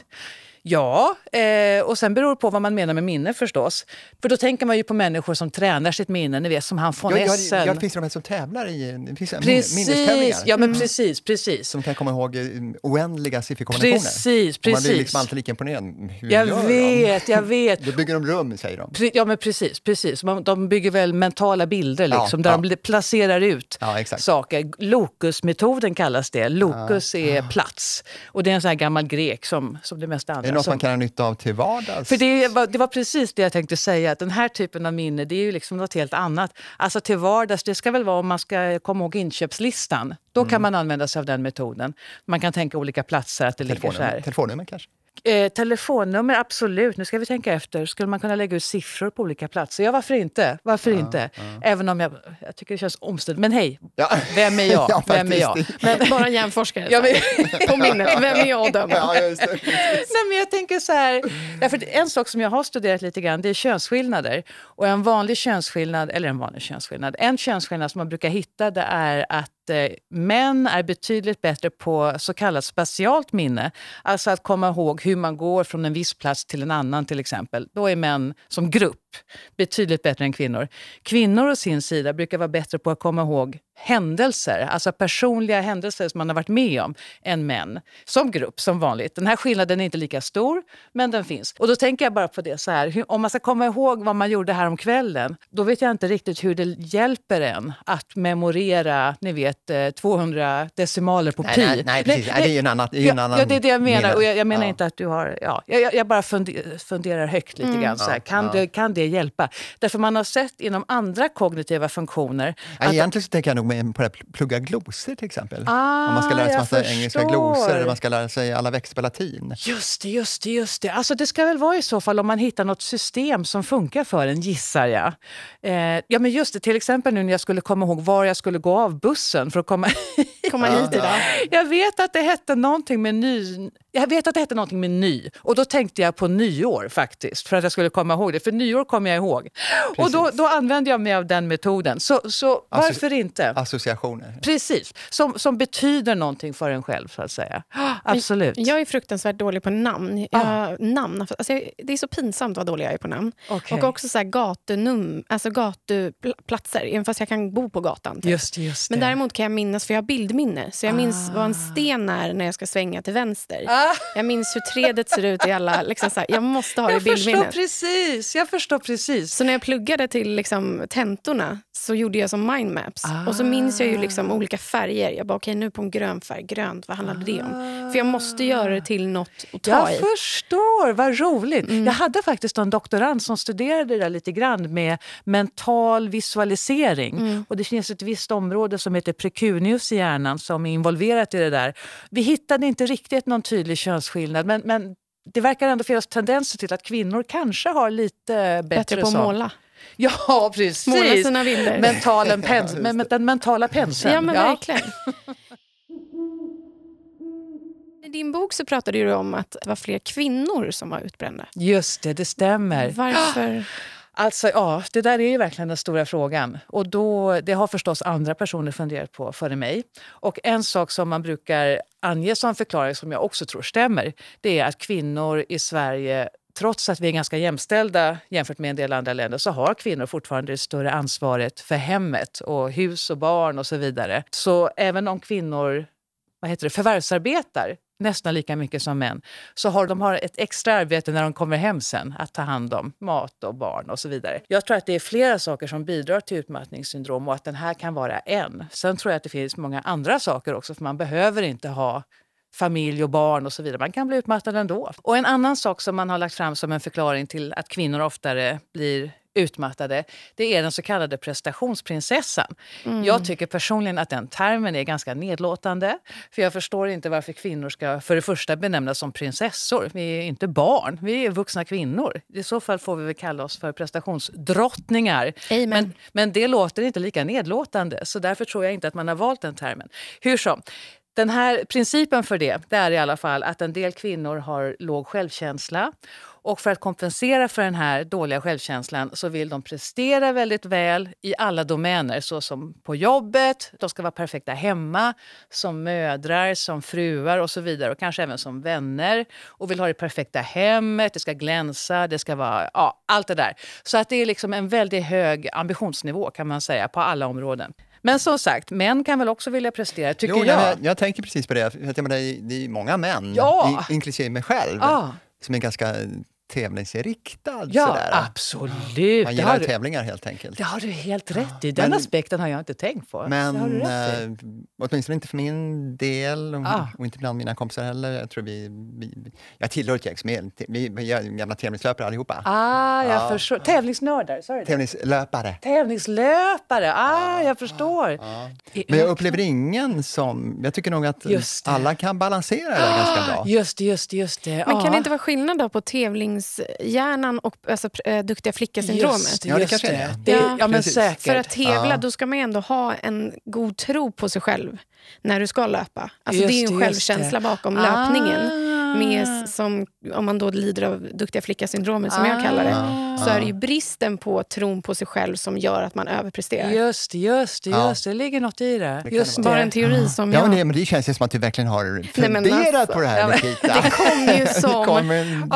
Ja, eh, och sen beror det på vad man menar med minne förstås. För då tänker man ju på människor som tränar sitt minne, ni vet som han von Ja, ja, Essen. ja, det finns de som tävlar i finns precis, minnestävlingar. ja men precis, precis. Som kan komma ihåg eh, oändliga sifferkombinationer. Precis, Och man blir precis. liksom alltid lika imponerad. Hur Jag gör vet, jag vet. de? Då bygger de rum, säger de. Pre- Ja men precis, precis. De bygger väl mentala bilder Ja, liksom, där ja. de placerar ut Ja, saker. Locusmetoden kallas det. Locus är plats. Och det är en sån här gammal grek som, som det mesta andra. Det något som, man kan ha nytta av till vardags? För det var, det var precis det jag tänkte säga, att den här typen av minne det är ju liksom något helt annat. Alltså till vardags, det ska väl vara om man ska komma ihåg inköpslistan. Då Mm. kan man använda sig av den metoden. Man kan tänka olika platser, att det ligger så här. telefonnummer kanske? Eh, telefonnummer, absolut. Nu ska vi tänka efter. Skulle man kunna lägga ut siffror på olika platser? Ja, varför inte? Varför inte? Även om jag, jag tycker det känns omständigt. Men hej, Ja. vem är jag? (laughs) Ja, vem är jag? Men, (laughs) Bara en hjärnforskare Ja, men- på minnet. (laughs) Vem är jag att döma? Ja, just det. Nej, men jag tänker så här, därför en sak som jag har studerat lite grann det är könsskillnader. Och en vanlig könsskillnad, eller en vanlig könsskillnad, en könsskillnad som man brukar hitta det är att eh, män är betydligt bättre på så kallat spatialt minne. Alltså att komma ihåg hur man går från en viss plats till en annan till exempel. Då är män som grupp betydligt bättre än kvinnor. Kvinnor å sin sida brukar vara bättre på att komma ihåg händelser, alltså personliga händelser som man har varit med om, än män. Som grupp, som vanligt. Den här skillnaden är inte lika stor, men den finns. Och då tänker jag bara på det så här, om man ska komma ihåg vad man gjorde här om kvällen, då vet jag inte riktigt hur det hjälper en att memorera, ni vet, eh, 200 decimaler på Nej, pi. nej, nej, precis. Nej, det är ju en annan, det är ju en annan ja, det är det jag menar. Och jag, jag menar Ja. inte att du har... Ja, jag, jag bara funder, funderar högt lite grann. Så här, kan, ja. Det, kan det hjälpa? Därför man har sett inom andra kognitiva funktioner... Ja, att- egentligen så tänker jag nog med på det här plugga glosor till exempel. Ah, Om man ska lära sig massa engelska förstår. glosor eller man ska lära sig alla växter på latin. Just det, just det, just det. Alltså det ska väl vara i så fall om man hittar något system som funkar för en, gissar jag. Eh, ja, men just det, till exempel nu när jag skulle komma ihåg var jag skulle gå av bussen för att komma Komma (laughs) hit idag. Jag vet att det hette någonting med ny, Jag vet att det hette någonting med ny och då tänkte jag på nyår faktiskt för att jag skulle komma ihåg det. För nyår kommer jag ihåg. Och då, då använde jag mig av den metoden. Så, så varför inte? Associationer. Precis, som, som betyder någonting för en själv så att säga. Absolut. Jag är fruktansvärt dålig på namn. Jag, Ah. namn alltså, jag- det är så pinsamt vad dålig jag är på namn. Okej. Och också så här gatunum, alltså gatuplatser, även fast jag kan bo på gatan. Typ. Just, just Men däremot kan jag minnas, för jag har bildminne, så jag minns vad en Ah. sten är när jag ska svänga till vänster. Ah, (laughs) Jag minns hur trädet ser ut i alla... Liksom så här, jag måste ha det i jag förstår bildminnet. precis. Jag förstår precis. Så när jag pluggade till liksom, tentorna så gjorde jag som mindmaps. Och så minns jag ju liksom olika färger. Jag bara, okej nu på en grön färg, grönt, vad handlade det om? För jag måste göra det till något att ta Jag i. förstår, vad roligt. Mm. Jag hade faktiskt en doktorand som studerade det där lite grann med mental visualisering. Mm. Och det finns ett visst område som heter precunius i hjärnan som är involverat i det där. Vi hittade inte riktigt någon tydlig könsskillnad men, men det verkar ändå finnas tendenser till att kvinnor kanske har lite bättre, Bättre på att måla. (laughs) Ja, precis. Måla sina bilder. Mentalen pens- men, men, den mentala penseln. Ja, men verkligen. (laughs) I din bok så pratade du om att det var fler kvinnor som var utbrända. Just det, det stämmer. Varför? (gasps) Alltså, ja, det där är ju verkligen den stora frågan. Och då, det har förstås andra personer funderat på före mig. Och en sak som man brukar ange som förklaring, som jag också tror stämmer, det är att kvinnor i Sverige Trots att vi är ganska jämställda jämfört med en del andra länder så har kvinnor fortfarande det större ansvaret för hemmet och hus och barn och så vidare. Så även om kvinnor vad heter det, förvärvsarbetar nästan lika mycket som män så har de har ett extra arbete när de kommer hem sen att ta hand om mat och barn och så vidare. Jag tror att det är flera saker som bidrar till utmattningssyndrom och att den här kan vara en. Sen tror jag att det finns många andra saker också för man behöver inte ha familj och barn och så vidare. Man kan bli utmattad ändå. Och en annan sak som man har lagt fram som en förklaring till att kvinnor oftare blir utmattade, det är den så kallade prestationsprinsessan. Jag tycker personligen att den termen är ganska nedlåtande. För jag förstår inte varför kvinnor ska för det första benämnas som prinsessor. Vi är inte barn, vi är vuxna kvinnor. I så fall får vi väl kalla oss för prestationsdrottningar. Amen. Men, men det låter inte lika nedlåtande, så därför tror jag inte att man har valt den termen. Hur som, den här principen för det, det är i alla fall att en del kvinnor har låg självkänsla. Och för att kompensera för den här dåliga självkänslan så vill de prestera väldigt väl i alla domäner. Såsom på jobbet, de ska vara perfekta hemma, som mödrar, som fruar och så vidare. Och kanske även som vänner. Och vill ha det perfekta hemmet, det ska glänsa, det ska vara... Ja, allt det där. Så att det är liksom en väldigt hög ambitionsnivå kan man säga på alla områden. Men som sagt, män kan väl också vilja prestera, tycker Jo, jag. jag. Jag tänker precis på det. Jag menar, det är- många män, Ja. i, inklusive mig själv, Ja. som är ganska tävlingsinriktad. Ja, sådär. absolut. Man Det gillar har, du, tävlingar helt enkelt. det har du helt rätt i. Den Men- aspekten har jag inte tänkt på. det har du Men rätt i. eh, åtminstone inte för min del och, Ah. och inte bland mina kompisar heller. Jag tror vi, vi jag tillhör ett gäng som är, vi, vi är gamla tävlingslöpare allihopa. Ah, jag Ja. förstår. Tävlingsnördar, sa du det? Tävlingslöpare. Tävlingslöpare, ah, jag förstår. I- Men jag upplever ingen som... Jag tycker nog att det. alla kan balansera det där ganska bra. Just det, just det, just det. Men kan det inte vara skillnad då på tävlingshjärnan och alltså, eh, duktiga flicka-syndromet? Just, Ja, det kanske är det. det. Ja. Ja, men säkert. För att tävla, Ja. då ska man ändå ha en god tro på sig själv när du ska löpa. Alltså, det är ju en självkänsla det. bakom löpningen. Ah. Med, som, om man då lider av duktiga flicka-syndromet, som jag kallar det, Ah. så är det ju bristen på tron på sig själv som gör att man överpresterar. Just det, just det, Ja. just det. Det ligger något i det. kan Just det Bara det. en teori som Ja, jag... men det, men det känns ju som att du verkligen har Nej, funderat alltså, på det här, ja, Nikita. Det kom ju (laughs) Det som... kom en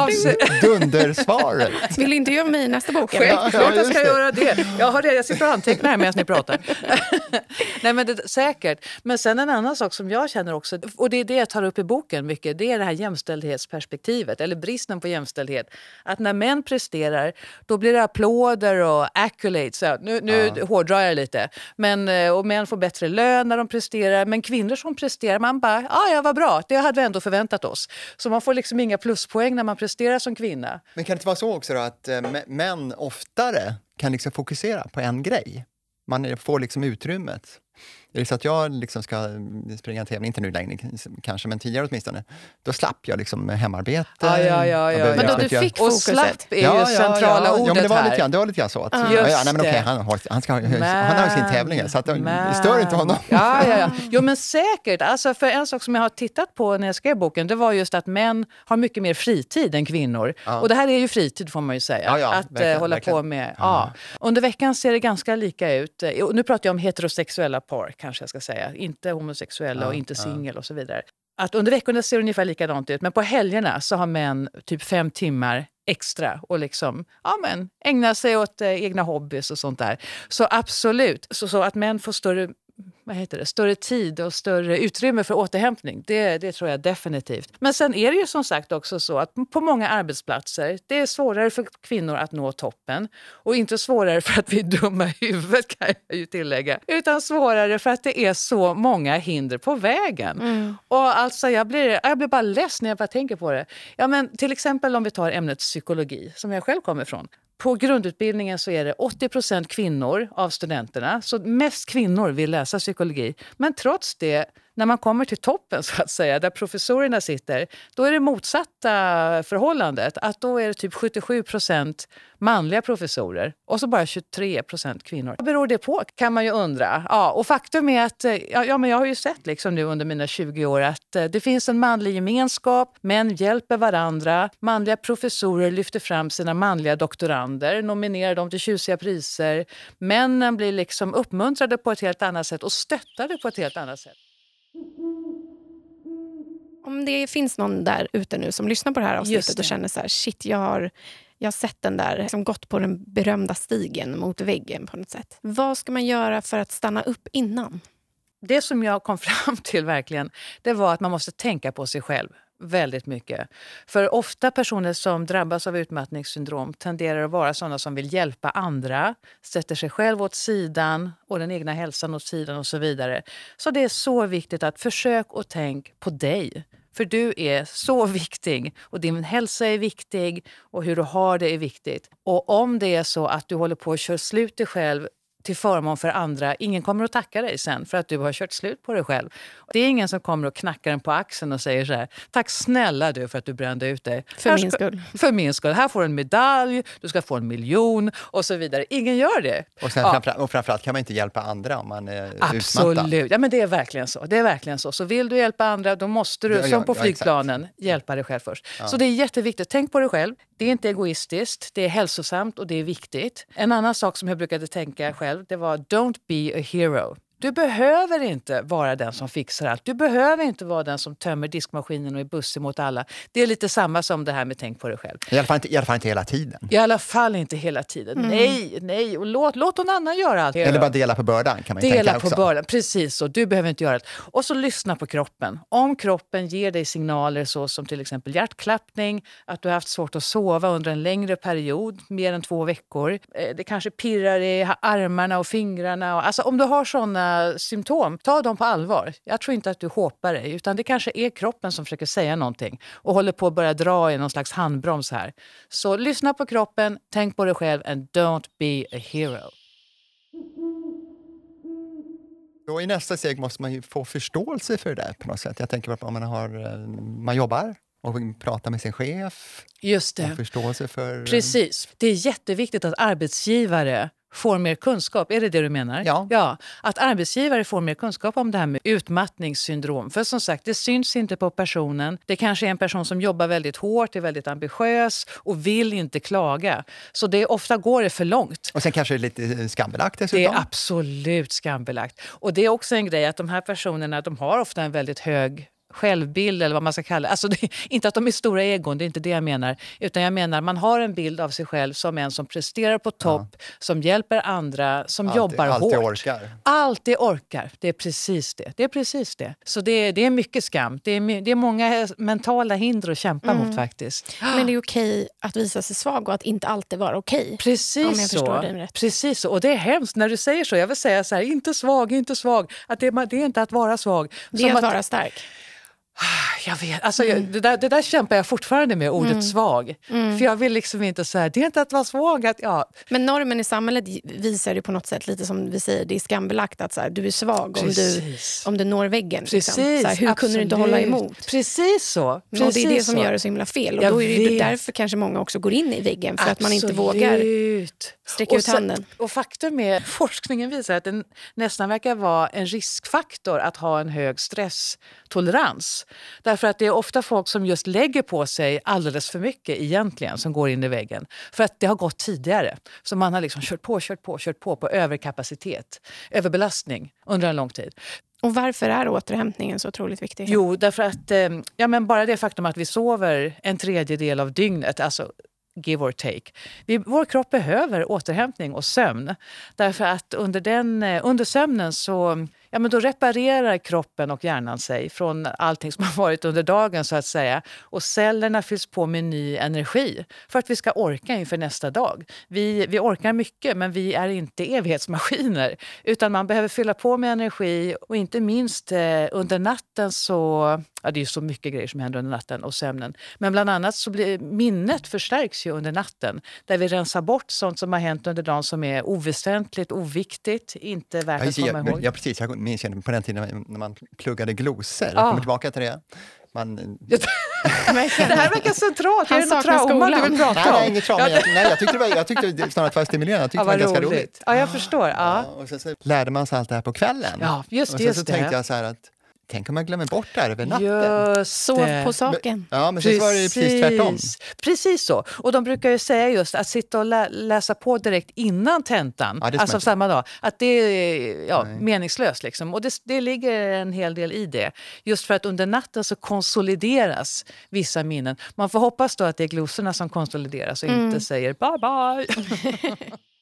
dundersvar. Vill du intervjua mig i nästa bok? Självklart jag just ska det. göra det. Jag, har det. jag sitter och antecknar här medan ni pratar. (laughs) Nej, men det, säkert. Men sen en annan sak som jag känner också, och det är det jag tar upp i boken mycket, det är det här jämställdhetsperspektivet, eller bristen på jämställdhet. Att när män presterar, då blir det applåder och accolades. Så, nu nu hårdrar jag lite. Men, eh, och män får bättre lön när de presterar. Men kvinnor som presterar, man bara, ah, ja vad bra, det hade vi ändå förväntat oss. Så man får liksom inga pluspoäng när man presterar som kvinna. Men kan det inte vara så också då att eh, mä- män oftare kan liksom fokusera på en grej? Man får liksom utrymmet. Är det så att jag liksom ska springa en tävling, inte nu längre kanske, men tidigare åtminstone, då slapp jag liksom hemarbete. Ja, ja, ja, ja. Men då du fick och fokuset? slapp är ju centrala ordet ja, men det var här. lite grann, det var lite grann så. Att, Ja. ja, nej, men okej, han, har, han, ska, han har sin tävling, så att, men- stör inte honom. Ja, ja, ja. (laughs) Jo, men säkert. Alltså, för en sak som jag har tittat på när jag skrev boken, det var just att män har mycket mer fritid än kvinnor. Ja. Och det här är ju fritid får man ju säga. Ja, ja, att eh, verkligen, hålla verkligen. på med. Ja. Under veckan ser det ganska lika ut. Eh, och Nu pratar jag om heterosexuella par, kanske jag ska säga. Inte homosexuella Ja, och inte ja. singel och så vidare. Att under veckorna ser det ungefär likadant ut, men på helgerna så har män typ fem timmar extra och liksom, ja, men, ägna sig åt eh, egna hobbys och sånt där. Så absolut, så, så att män får större vad heter det, större tid och större utrymme för återhämtning. Det, det tror jag definitivt. Men sen är det ju som sagt också så att på många arbetsplatser det är svårare för kvinnor att nå toppen. Och inte svårare för att vi är dumma i huvudet kan jag ju tillägga. Utan svårare för att det är så många hinder på vägen. Och alltså jag blir, jag blir bara less när jag bara tänker på det. Ja, men till exempel om vi tar ämnet psykologi, som jag själv kommer ifrån. På grundutbildningen så är det 80% kvinnor av studenterna. Så mest kvinnor vill läsa psykologi. Men trots det, när man kommer till toppen så att säga, där professorerna sitter, då är det motsatta förhållandet. Att då är det typ 77% manliga professorer och så bara 23% kvinnor. Vad beror det på kan man ju undra. Ja, och faktum är att, eh, ja, ja, men jag har ju sett liksom nu under mina 20 år att eh, det finns en manlig gemenskap, män hjälper varandra, manliga professorer lyfter fram sina manliga doktorander, nominerar dem till tjusiga priser. Männen blir liksom uppmuntrade på ett helt annat sätt och stöttade på ett helt annat sätt. Om det finns någon där ute nu som lyssnar på det här avsnittet det. och känner så här, shit, jag har, jag har sett den där, som gått på den berömda stigen mot väggen på något sätt. Vad ska man göra för att stanna upp innan? det som jag kom (laughs) fram till verkligen, det var att man måste tänka på sig själv väldigt mycket. För ofta personer som drabbas av utmattningssyndrom tenderar att vara sådana som vill hjälpa andra, sätter sig själv åt sidan och den egna hälsan åt sidan och så vidare. Så det är så viktigt att försök och tänk på dig. För du är så (laughs) viktig och din hälsa är viktig och hur du har det är viktigt. Och om det är så att du håller på att köra slut dig själv till förmån för andra. Ingen kommer att tacka dig sen för att du har kört slut på dig själv. Det är ingen som kommer att knacka den på axeln och säger så här, tack snälla du för att du brände ut dig. För Här min ska- skull. För min skull. Här får du en medalj, du ska få en miljon och så vidare. Ingen gör det. Och, sen Ja. framför, och framförallt kan man inte hjälpa andra om man är utmattad. Absolut. Ja, men det är verkligen så. Det är verkligen så. Så vill du hjälpa andra, då måste du, Ja, ja, som på ja, flygplanen, hjälpa dig själv först. Så det är jätteviktigt. Tänk på dig själv. Det är inte egoistiskt, det är hälsosamt och det är viktigt. En annan sak som jag brukade tänka själv, det var don't be a hero. Du behöver inte vara den som fixar allt. Du behöver inte vara den som tömmer diskmaskinen och är bussig mot alla. Det är lite samma som det här med tänk på dig själv. I alla, fall inte, I alla fall inte hela tiden. I alla fall inte hela tiden. Nej, nej. Och låt, låt någon annan göra allt. Eller bara dela på bördan kan man Dela tänka på också. bördan, precis så. Du behöver inte göra det. Och så lyssna på kroppen. Om kroppen ger dig signaler så som till exempel hjärtklappning, att du har haft svårt att sova under en längre period, mer än två veckor. eh, Det kanske pirrar i armarna och fingrarna. Alltså om du har såna symptom, ta dem på allvar. Jag tror inte att du håpar dig, utan det kanske är kroppen som försöker säga någonting och håller på att börja dra i någon slags handbroms här. Så lyssna på kroppen, tänk på dig själv and don't be a hero. Då I nästa steg måste man få förståelse för det där på något sätt. Jag tänker på om man, har, eh, man jobbar och pratar med sin chef Just det. och förståelse för... eh, Precis. Det är jätteviktigt att arbetsgivare får mer kunskap. Är det det du menar? Ja. ja. Att arbetsgivare får mer kunskap om det här med utmattningssyndrom. För som sagt, det syns inte på personen. Det kanske är en person som jobbar väldigt hårt, är väldigt ambitiös och vill inte klaga. Så det ofta går det för långt. Och sen kanske det är lite skambelagt Det dessutom. är absolut skambelagt. Och det är också en grej att de här personerna de har ofta en väldigt hög självbild eller vad man ska kalla. Alltså det. Inte att de är stora egon, det är inte det jag menar. Utan jag menar man har en bild av sig själv som en som presterar på topp, som hjälper andra, som Alltid- jobbar alltid hårt. orkar. Alltid orkar. Det är precis det. Det är precis det. Så det är, det är mycket skam. Det är, det är många mentala hinder att kämpa Mm. mot faktiskt. Men det är okej att visa sig svag och att inte alltid vara okej. Precis Om jag så. förstår dig rätt. Precis så. Och det är hemskt när du säger så. Jag vill säga så här, inte svag, inte svag. Att det, det är inte att vara svag. Det Som är att vara stark. Jag vet, alltså, jag, det, där, det där kämpar jag fortfarande med, ordet Mm. svag. Mm. För jag vill liksom inte säga, det är inte att vara svag. Att, ja, Men normen i samhället visar ju på något sätt, lite som vi säger, det är skambelagt att så här, du är svag om du, om du når väggen. Liksom. Precis, Så här, hur kunde du inte hålla absolut. emot? Precis så. Precis och det är det som så. gör det så himla fel. Och Jag då är det vet. därför kanske många också går in i väggen, för att man inte Absolut. vågar sträcka Och ut handen. Och faktum är, forskningen visar att det nästan verkar vara en riskfaktor att ha en hög stresstolerans. Därför att det är ofta folk som just lägger på sig alldeles för mycket egentligen som går in i väggen. För att det har gått tidigare. Så man har liksom kört på, kört på, kört på på överkapacitet, överbelastning under en lång tid. Och varför är återhämtningen så otroligt viktig? Jo, därför att eh, ja, men bara det faktum att vi sover en tredjedel av dygnet, alltså give or take. Vi, vår kropp behöver återhämtning och sömn. Därför att under, den, eh, under sömnen så ja, men då reparerar kroppen och hjärnan sig från allting som har varit under dagen så att säga. Och cellerna fylls på med ny energi för att vi ska orka inför nästa dag. Vi, vi orkar mycket men vi är inte evighetsmaskiner utan man behöver fylla på med energi och inte minst eh, under natten så Ja, det är så mycket grejer som händer under natten och sömnen. Men bland annat så blir minnet förstärks ju under natten där vi rensar bort sånt som har hänt under dagen som är oväsentligt, oviktigt, inte värt Ja, att komma jag, ihåg. ja, precis. Jag minns ju på den tiden när man pluggade glosor. Ja. Jag kommer tillbaka till det. Man, (laughs) Det här verkar centralt. Han är det något saknar trauma du skolan. vill prata nej, om? nej, inget trauma. Jag, nej, jag tyckte, det var, jag tyckte det snarare att det var stimulerande. Jag tyckte Ja, det var ganska roligt. roligt. Ja, jag förstår. Ja, Ja. och sen så lärde man sig allt det här på kvällen. Ja, just och sen så just tänkte det. jag så här att Tänk om jag glömmer bort det här över natten. Just Sov det. på saken. Ja, men så var det ju precis tvärtom. Precis så. Och de brukar ju säga just att sitta och lä läsa på direkt innan tentan, Ja, man alltså samma dag, att det är ja, meningslöst. Liksom. Och det, det ligger en hel del i det. Just för att under natten så konsolideras vissa minnen. Man får hoppas då att det är glosorna som konsolideras och Mm. inte säger bye bye. (laughs)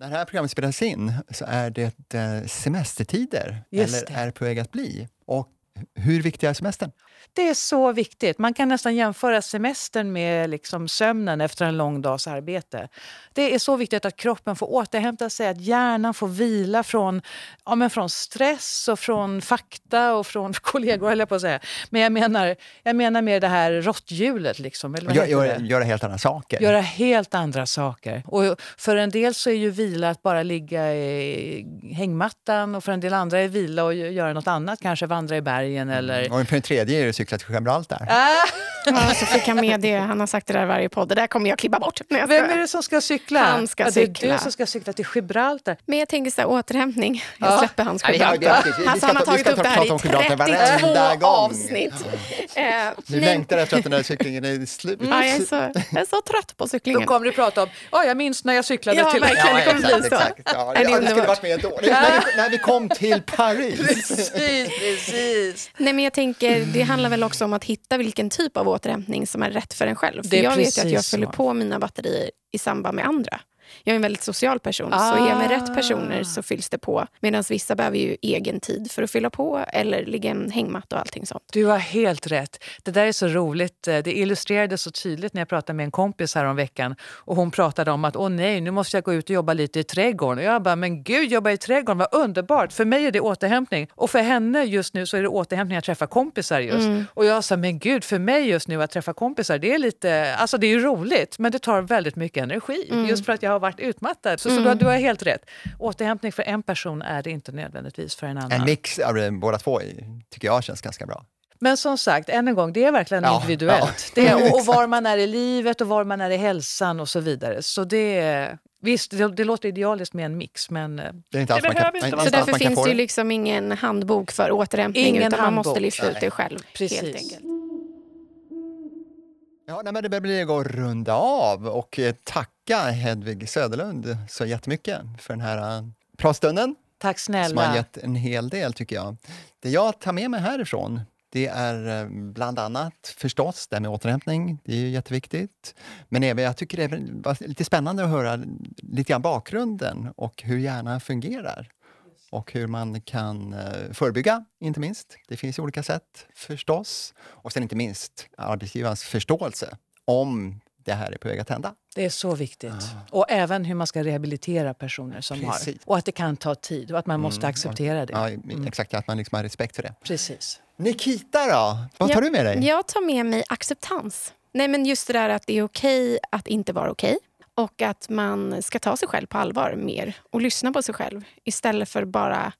När det här programmet spelas in så är det eh, semestertider, Just eller det. är på väg att bli. Och hur viktig är semestern? Det är så viktigt. Man kan nästan jämföra semestern med liksom sömnen efter en lång dags arbete. Det är så viktigt att kroppen får återhämta sig, att hjärnan får vila från, ja, men från stress och från fakta och från (laughs) kollegor, höll jag på att säga. Men jag menar, jag menar mer det här råtthjulet. Liksom, eller vad Gö- heter göra, helt andra saker. Göra helt andra saker. Och för en del så är ju vila att bara ligga i hängmattan och för en del andra är vila och göra något annat, kanske vandra i bergen eller... Och för en tredje är det cykla till Gibraltar. (laughs) Ja, (laughs) så fick han med det. Han har sagt det där i varje podd. Det där kommer jag klippa bort. Jag Vem skojar. är det som ska cykla? Han ska ja, det är cykla. du som ska cykla till Gibraltar. Men jag tänker så här, återhämtning. Jag Ja. släpper hans Ja, vi- ja, vi- Gibraltar. vi- vi Alltså, ska han har tagit ska upp det här i varenda 32 gång. avsnitt. Du nej. längtar efter att den där cyklingen är slut. Ja, jag, är så, jag är så trött på Då cyklingen. kommer du prata om, ja jag minns när jag cyklade Ja, till... verkligen. det kommer bli så. exakt. Ja, det ja, det skulle varit med då. När vi, när vi kom till Paris. (laughs) precis, precis. Nej, men jag tänker, det handlar väl också om att hitta vilken typ av återhämtning som är rätt för en själv. För jag vet ju att jag precis fyller på mina batterier i samband med andra. Jag är en väldigt social person, så är jag med rätt personer så fylls det på. Medan vissa behöver ju egen tid för att fylla på eller ligga i en hängmatta och allting sånt. Du har helt rätt. Det där är så roligt. Det illustrerades så tydligt när jag pratade med en kompis här om veckan och hon pratade om att åh nej, nu måste jag gå ut och jobba lite i trädgården. Och jag bara, men gud, jobba i trädgården, vad underbart. För mig är det återhämtning och för henne just nu så är det återhämtning att träffa kompisar just. Och jag sa, men gud, för mig just nu att träffa kompisar, det är lite, alltså det är ju roligt, men det tar väldigt mycket energi just för att jag har varit utmattad. Så, så du, har- du har helt rätt. Återhämtning för en person är det inte nödvändigtvis för en annan. En mix av det, båda två tycker jag känns ganska bra. Men som sagt, än en gång, det är verkligen Ja, individuellt. ja. Det är, (laughs) och, och var man är i livet och var man är i hälsan och så vidare. Så det är, Visst, det, det låter idealiskt med en mix, men eh, Det är inte alls kan, behöver inte vara Så därför finns det ju liksom ingen handbok för återhämtning Ingen utan man måste handbok. lista ut det själv. Precis. Helt enkelt. Ja, nej, men det börjar bli gå att runda av och eh, tacka Hedvig Söderlund så jättemycket för den här eh, pratstunden tack som har snälla. gett en hel del tycker jag. Det jag tar med mig härifrån det är eh, bland annat förstås det här med återhämtning, det är ju jätteviktigt. Men även, jag tycker det var lite spännande att höra lite grann bakgrunden och hur hjärnan fungerar. Och hur man kan eh, förebygga, inte minst. Det finns ju olika sätt förstås. Och sen inte minst arbetsgivarens förståelse om det här är på väg att hända. Det är så viktigt. Och även hur man ska rehabilitera personer som Precis. har. Och att det kan ta tid och att man måste acceptera det. Ja, Exakt, att man liksom har respekt för det. Precis. Nikita då? Vad tar Jag- du med dig? Jag tar med mig acceptans. Nej, men just det där att det är okej att inte vara okej. Och att man ska ta sig själv på allvar mer och lyssna på sig själv istället för bara,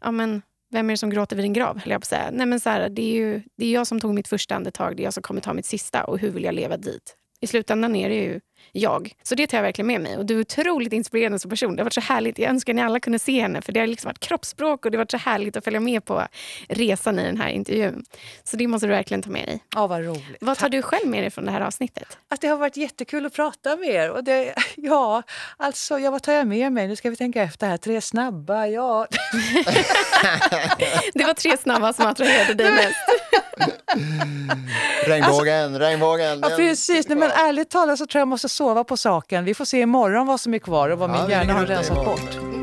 ja men vem är det som gråter vid din grav? höll jag på att säga. Nej, men så här, det, är ju, det är jag som tog mitt första andetag, det är jag som kommer ta mitt sista och hur vill jag leva dit? I slutändan är det ju jag. Så det tar jag verkligen med mig. Och du är otroligt inspirerande som person. Det har varit så härligt. Jag önskar ni alla kunde se henne för det har liksom varit kroppsspråk och det har varit så härligt att följa med på resan i den här intervjun. Så det måste du verkligen ta med dig. Ja, vad roligt. Vad tar du själv med dig från det här avsnittet? Att det har varit jättekul att prata med er. Och det, (laughs) ja, alltså, ja, vad tar jag med mig? Nu ska vi tänka efter här. Tre snabba, ja. (laughs) Det var tre snabba som attraherade dig mest. Regnbågen, regnbågen. ja precis. Nej, men ärligt talat så tror jag jag måste sova på saken. Vi får se imorgon vad som är kvar och vad Ja, min hjärna har rensat bort.